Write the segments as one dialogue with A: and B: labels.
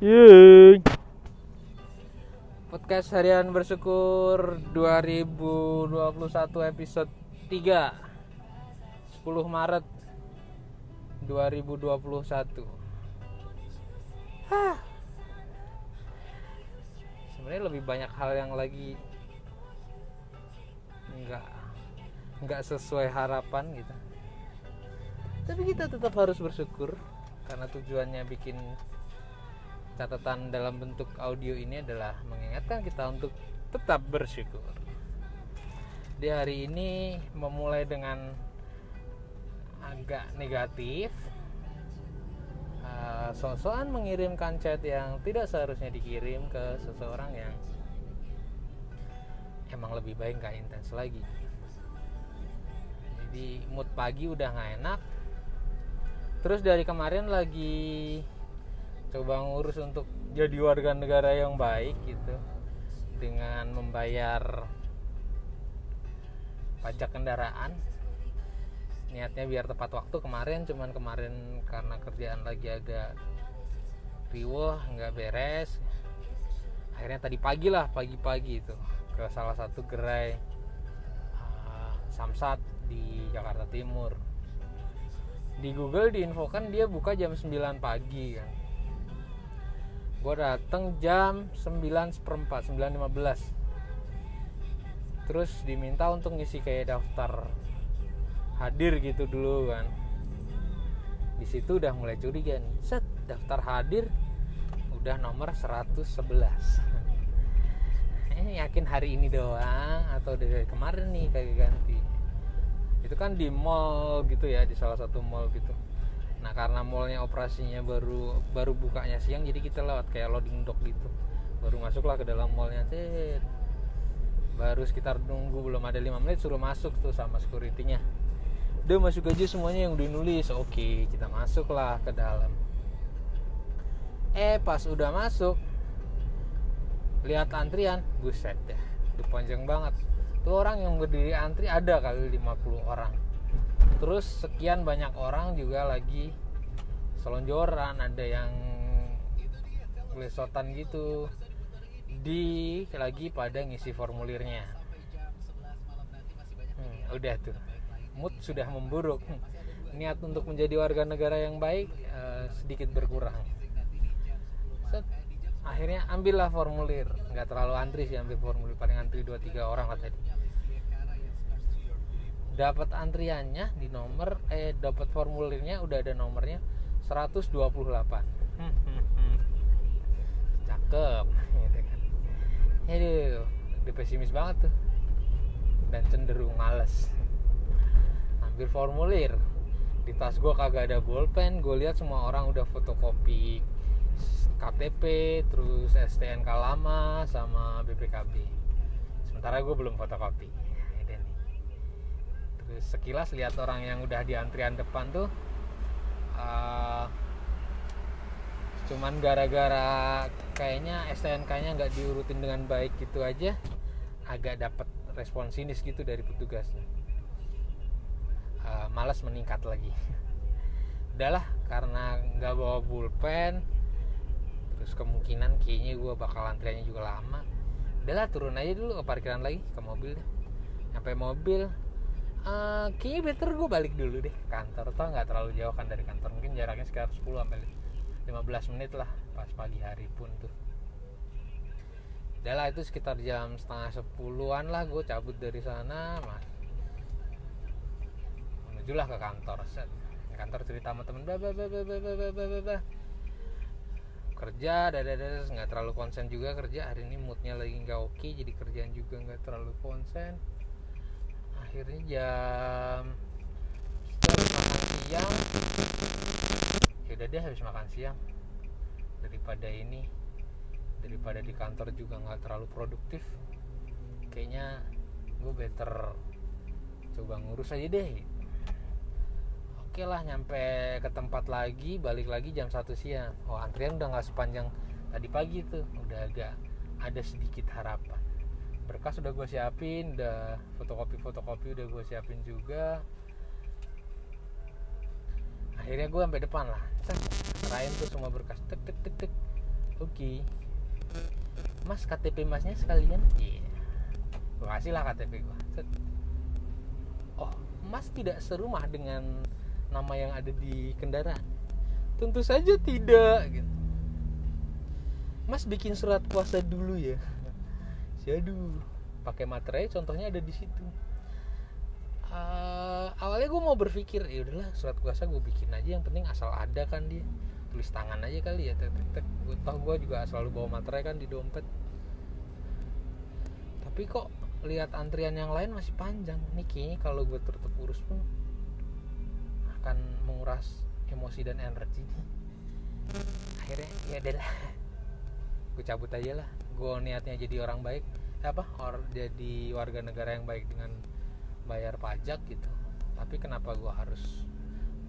A: Yeay.
B: Podcast harian bersyukur 2021 episode 3 10 Maret 2021 Hah. Sebenarnya lebih banyak hal yang lagi nggak nggak sesuai harapan gitu tapi kita tetap harus bersyukur karena tujuannya bikin catatan dalam bentuk audio ini adalah mengingatkan kita untuk tetap bersyukur. Di hari ini memulai dengan agak negatif. Uh, sok-sokan mengirimkan chat yang tidak seharusnya dikirim ke seseorang yang emang lebih baik nggak intens lagi. Jadi mood pagi udah nggak enak. Terus dari kemarin lagi coba ngurus untuk jadi warga negara yang baik gitu. Dengan membayar pajak kendaraan. Niatnya biar tepat waktu kemarin cuman kemarin karena kerjaan lagi agak riwah nggak beres. Akhirnya tadi pagi lah pagi-pagi itu ke salah satu gerai uh, samsat di Jakarta Timur. Di Google diinfokan dia buka jam 9 pagi kan gue dateng jam 9 seperempat 9.15 terus diminta untuk ngisi kayak daftar hadir gitu dulu kan. Di situ udah mulai curiga nih. Set daftar hadir udah nomor 111 eh yakin hari ini doang atau dari kemarin nih kayak ganti? Itu kan di mall gitu ya di salah satu mall gitu Nah karena mallnya operasinya baru baru bukanya siang jadi kita lewat kayak loading dock gitu. Baru masuklah ke dalam mallnya Tit. baru sekitar nunggu belum ada lima menit suruh masuk tuh sama securitynya. Udah masuk aja semuanya yang udah nulis. Oke kita masuklah ke dalam. Eh pas udah masuk lihat antrian buset deh udah panjang banget. Tuh orang yang berdiri antri ada kali 50 orang terus sekian banyak orang juga lagi selonjoran ada yang lesotan gitu. Di lagi pada ngisi formulirnya. Hmm, udah tuh. Mood sudah memburuk. Niat untuk menjadi warga negara yang baik uh, sedikit berkurang. Set, akhirnya ambillah formulir. Nggak terlalu antri sih ambil formulir paling antri 2-3 orang lah tadi dapat antriannya di nomor eh dapat formulirnya udah ada nomornya 128 hmm, hmm, hmm. cakep. Kan aduh udah pesimis banget tuh. Dan cenderung males. Ambil formulir. Di tas gue kagak ada bolpen. Gue lihat semua orang udah fotokopi KTP terus STNK lama sama BPKB sementara gue belum fotokopi sekilas lihat orang yang udah di antrian depan tuh uh, cuman gara-gara kayaknya STNK-nya nggak diurutin dengan baik gitu aja agak dapat respon sinis gitu dari petugasnya. Uh, malas meningkat lagi. Udahlah karena nggak bawa pulpen terus kemungkinan kayaknya gue bakal antriannya juga lama. Udahlah turun aja dulu ke parkiran lagi ke mobil sampai mobil uh, kayaknya better gue balik dulu deh ke kantor. Toh nggak terlalu jauh kan dari kantor? Mungkin jaraknya sekitar 10 sampai 15 menit lah pas pagi hari pun tuh. Udah itu sekitar jam setengah sepuluhan lah gue cabut dari sana mas. Menujulah ke kantor set. Kantor cerita sama temen bah, bah, bah, bah, bah, bah, bah, bah. kerja dada nggak terlalu konsen juga kerja. Hari ini moodnya lagi nggak oke jadi kerjaan juga nggak terlalu konsen akhirnya jam makan siang. Ya udah deh habis makan siang. Daripada ini daripada di kantor juga nggak terlalu produktif kayaknya gue better coba ngurus aja deh. Oke lah nyampe ke tempat lagi balik lagi jam satu siang. Oh antrian udah nggak sepanjang tadi pagi tuh. Udah agak ada sedikit harapan berkas udah gue siapin udah fotokopi fotokopi udah gue siapin juga. Akhirnya gue sampai depan lah. Serahin tuh semua berkas. Tek tek tek tek. Oke. Mas KTP masnya sekalian? Iya. Gue kasih lah KTP gue oh mas tidak serumah dengan nama yang ada di kendaraan? Tentu saja tidak gitu. Mas bikin surat kuasa dulu ya Aduh, pakai materai contohnya ada di situ. Uh, awalnya gue mau berpikir ya udahlah surat kuasa gue bikin aja yang penting asal ada kan dia. Tulis tangan aja kali ya tek tek gue tau gue juga selalu bawa materai kan di dompet. Tapi kok lihat antrian yang lain masih panjang. Nih kayaknya kalau gue tetap urus pun akan menguras emosi dan energi. Akhirnya ya udahlah. Gue cabut aja lah gue niatnya jadi orang baik apa or jadi warga negara yang baik dengan bayar pajak gitu. Tapi kenapa gue harus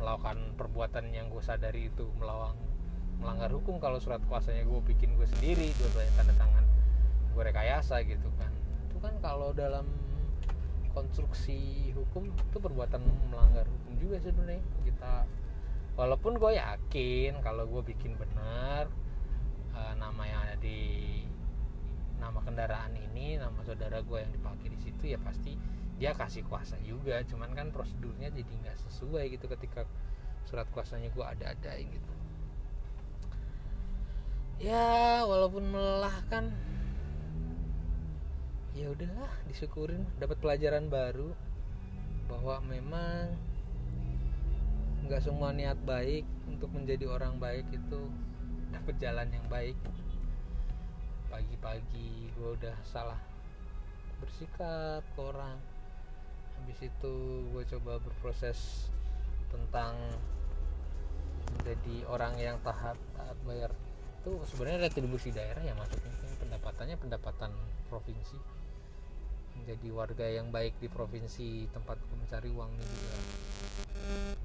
B: melakukan perbuatan yang gue sadari itu melawang melanggar hukum kalau surat kuasanya gue bikin gue sendiri dua-duanya tanda tangan gue rekayasa gitu kan. Itu kan kalau dalam konstruksi hukum itu perbuatan melanggar hukum juga sebenarnya. Kita walaupun gue yakin kalau gue bikin benar uh, nama yang ada di nama kendaraan ini nama saudara gue yang dipakai di situ ya pasti dia kasih kuasa juga. Cuman kan prosedurnya jadi nggak sesuai gitu ketika surat kuasanya gue ada-ada gitu. Ya walaupun melelahkan ya udahlah disyukurin. Dapat pelajaran baru bahwa memang nggak semua niat baik untuk menjadi orang baik itu dapat jalan yang baik pagi-pagi gue udah salah bersikap ke orang. Habis itu gue coba berproses tentang menjadi orang yang taat taat bayar. Itu sebenarnya retribusi daerah ya maksudnya. Pendapatannya pendapatan provinsi. Menjadi warga yang baik di provinsi tempat mencari uang ini juga.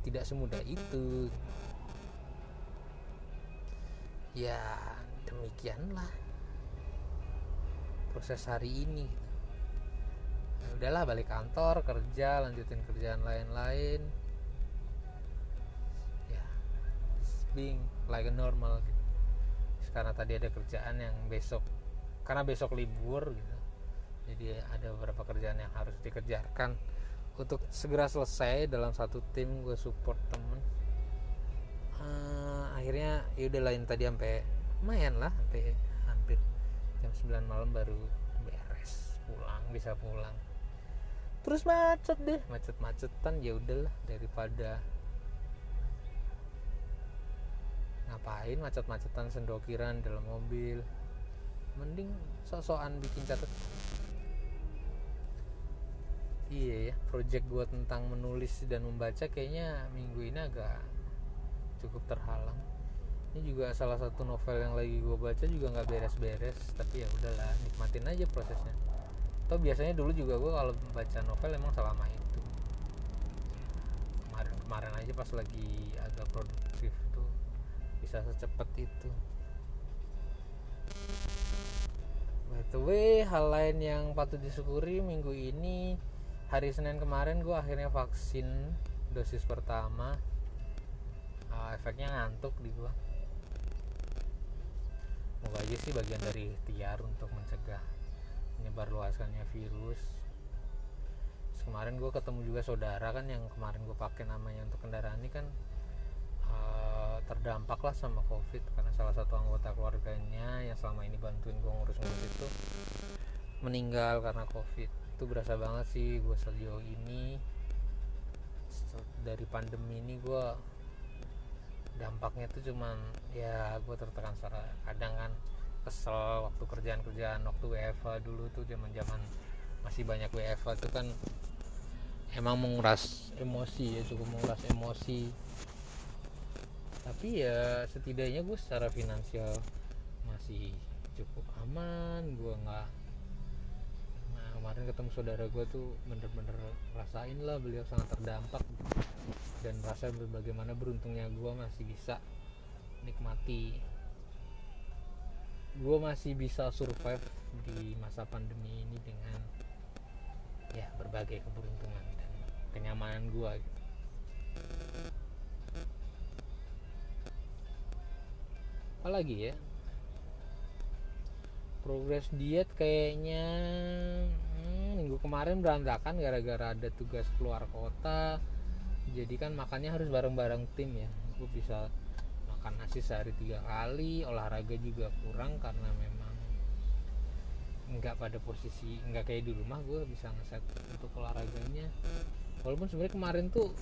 B: Tidak semudah itu. Ya demikianlah proses hari ini nah, udahlah balik kantor kerja lanjutin kerjaan lain-lain. Ya being like a normal gitu. karena tadi ada kerjaan yang besok karena besok libur gitu. Jadi ada beberapa kerjaan yang harus dikerjakan. Untuk segera selesai dalam satu tim gue support temen uh, akhirnya yaudah lain tadi sampai lumayan lah sampai jam 9 malam baru beres pulang bisa pulang. Terus macet deh. Macet-macetan ya udahlah daripada ngapain macet-macetan sendokiran dalam mobil. Mending sosokan bikin catat iya ya project gue tentang menulis dan membaca kayaknya minggu ini agak cukup terhalang ini juga salah satu novel yang lagi gue baca juga nggak beres-beres tapi ya udahlah nikmatin aja prosesnya. Atau biasanya dulu juga gue kalau baca novel emang selama itu. Kemarin-kemarin aja pas lagi agak produktif tuh bisa secepat itu. By the way hal lain yang patut disyukuri minggu ini hari Senin kemarin gue akhirnya vaksin dosis pertama. Uh, efeknya ngantuk di gue semoga aja sih bagian dari ikhtiar untuk mencegah menyebar luaskannya virus. Kemarin gue ketemu juga saudara kan yang kemarin gue pakai namanya untuk kendaraan ini kan uh, terdampak lah sama covid karena salah satu anggota keluarganya yang selama ini bantuin gue ngurus-ngurus itu meninggal karena covid. Itu berasa banget sih gue sejauh ini dari pandemi ini gue dampaknya tuh cuman ya gue tertekan secara kadang kan kesel waktu kerjaan-kerjaan waktu WFA dulu tuh zaman zaman masih banyak WFA tuh kan emang menguras emosi ya cukup menguras emosi. Tapi ya setidaknya gue secara finansial masih cukup aman. Gue nggak nah kemarin ketemu saudara gue tuh bener-bener rasain lah beliau sangat terdampak dan merasa bagaimana beruntungnya gue masih bisa nikmati. Gue masih bisa survive di masa pandemi ini dengan ya berbagai keberuntungan dan kenyamanan gue gitu. apalagi ya? Progres diet kayaknya hmm, minggu kemarin berantakan gara-gara ada tugas keluar kota jadi kan makannya harus bareng-bareng tim ya. Gue bisa makan nasi sehari tiga kali olahraga juga kurang karena memang nggak pada posisi nggak kayak di rumah gue bisa ngeset untuk olahraganya. Walaupun sebenarnya kemarin tuh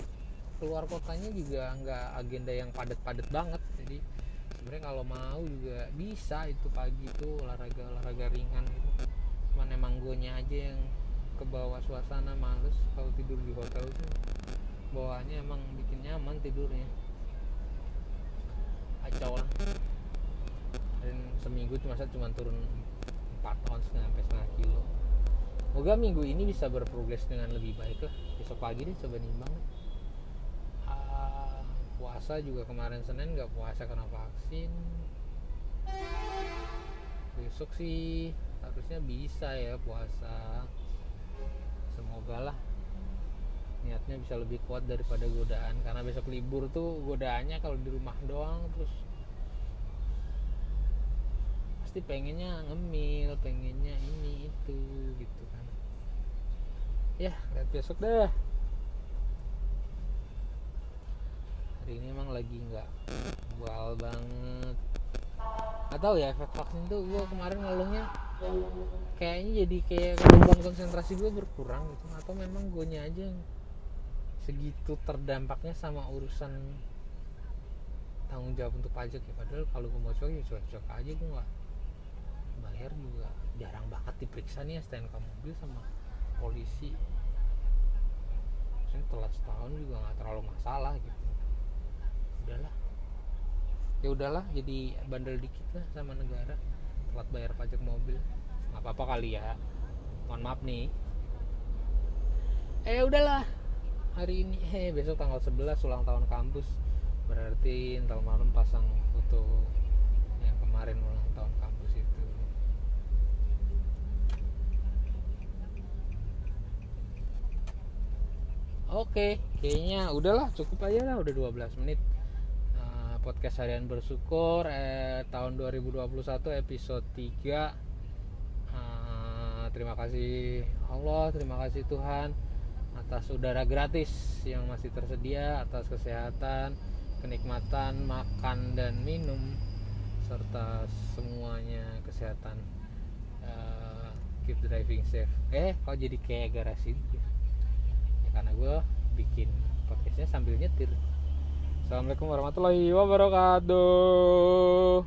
B: keluar kotanya juga nggak agenda yang padat-padat banget. Jadi sebenarnya kalau mau juga bisa itu pagi itu olahraga olahraga ringan gitu. Cuman emang gue aja yang ke bawah suasana males kalau tidur di hotel tuh bawaannya emang bikin nyaman tidurnya. Kacau lah. Dan seminggu cuma saya cuma turun 4 ons sampai setengah kilo. Moga minggu ini bisa berprogres dengan lebih baik lah. Besok pagi nih coba nimbang. Ah, puasa juga kemarin Senin nggak puasa karena vaksin. Besok sih harusnya bisa ya puasa. Semoga lah niatnya bisa lebih kuat daripada godaan. Karena besok libur tuh godaannya kalau di rumah doang terus pasti pengennya ngemil pengennya ini itu gitu kan. Ya lihat besok deh hari ini emang lagi nggak bual banget. Gak tau ya efek vaksin tuh gue kemarin ngeluhnya kayaknya jadi kayak kemampuan konsentrasi gue berkurang gitu. Atau memang gue aja yang segitu terdampaknya sama urusan tanggung jawab untuk pajak ya. Padahal kalau gue mau coba ya cocok aja gue nggak bayar juga. Jarang banget diperiksa nih ya STNK mobil sama polisi. Maksudnya telat setahun juga nggak terlalu masalah gitu. Udahlah. Ya udahlah jadi bandel dikit lah sama negara. Telat bayar pajak mobil. Nggak apa-apa kali ya. Mohon maaf nih. Eh udahlah hari ini. Eh besok tanggal 11 ulang tahun kampus. Berarti ntar malam pasang foto yang kemarin ulang tahun kampus itu. Oke, kayaknya udahlah cukup aja lah udah 12 menit. Uh, podcast harian bersyukur eh, tahun 2021 episode 3 uh, terima kasih Allah terima kasih Tuhan atas udara gratis yang masih tersedia atas kesehatan kenikmatan makan dan minum serta semuanya kesehatan. Uh, keep driving safe. Eh kok jadi kayak garasi ya karena gue bikin podcastnya sambil nyetir. Assalamualaikum warahmatullahi wabarakatuh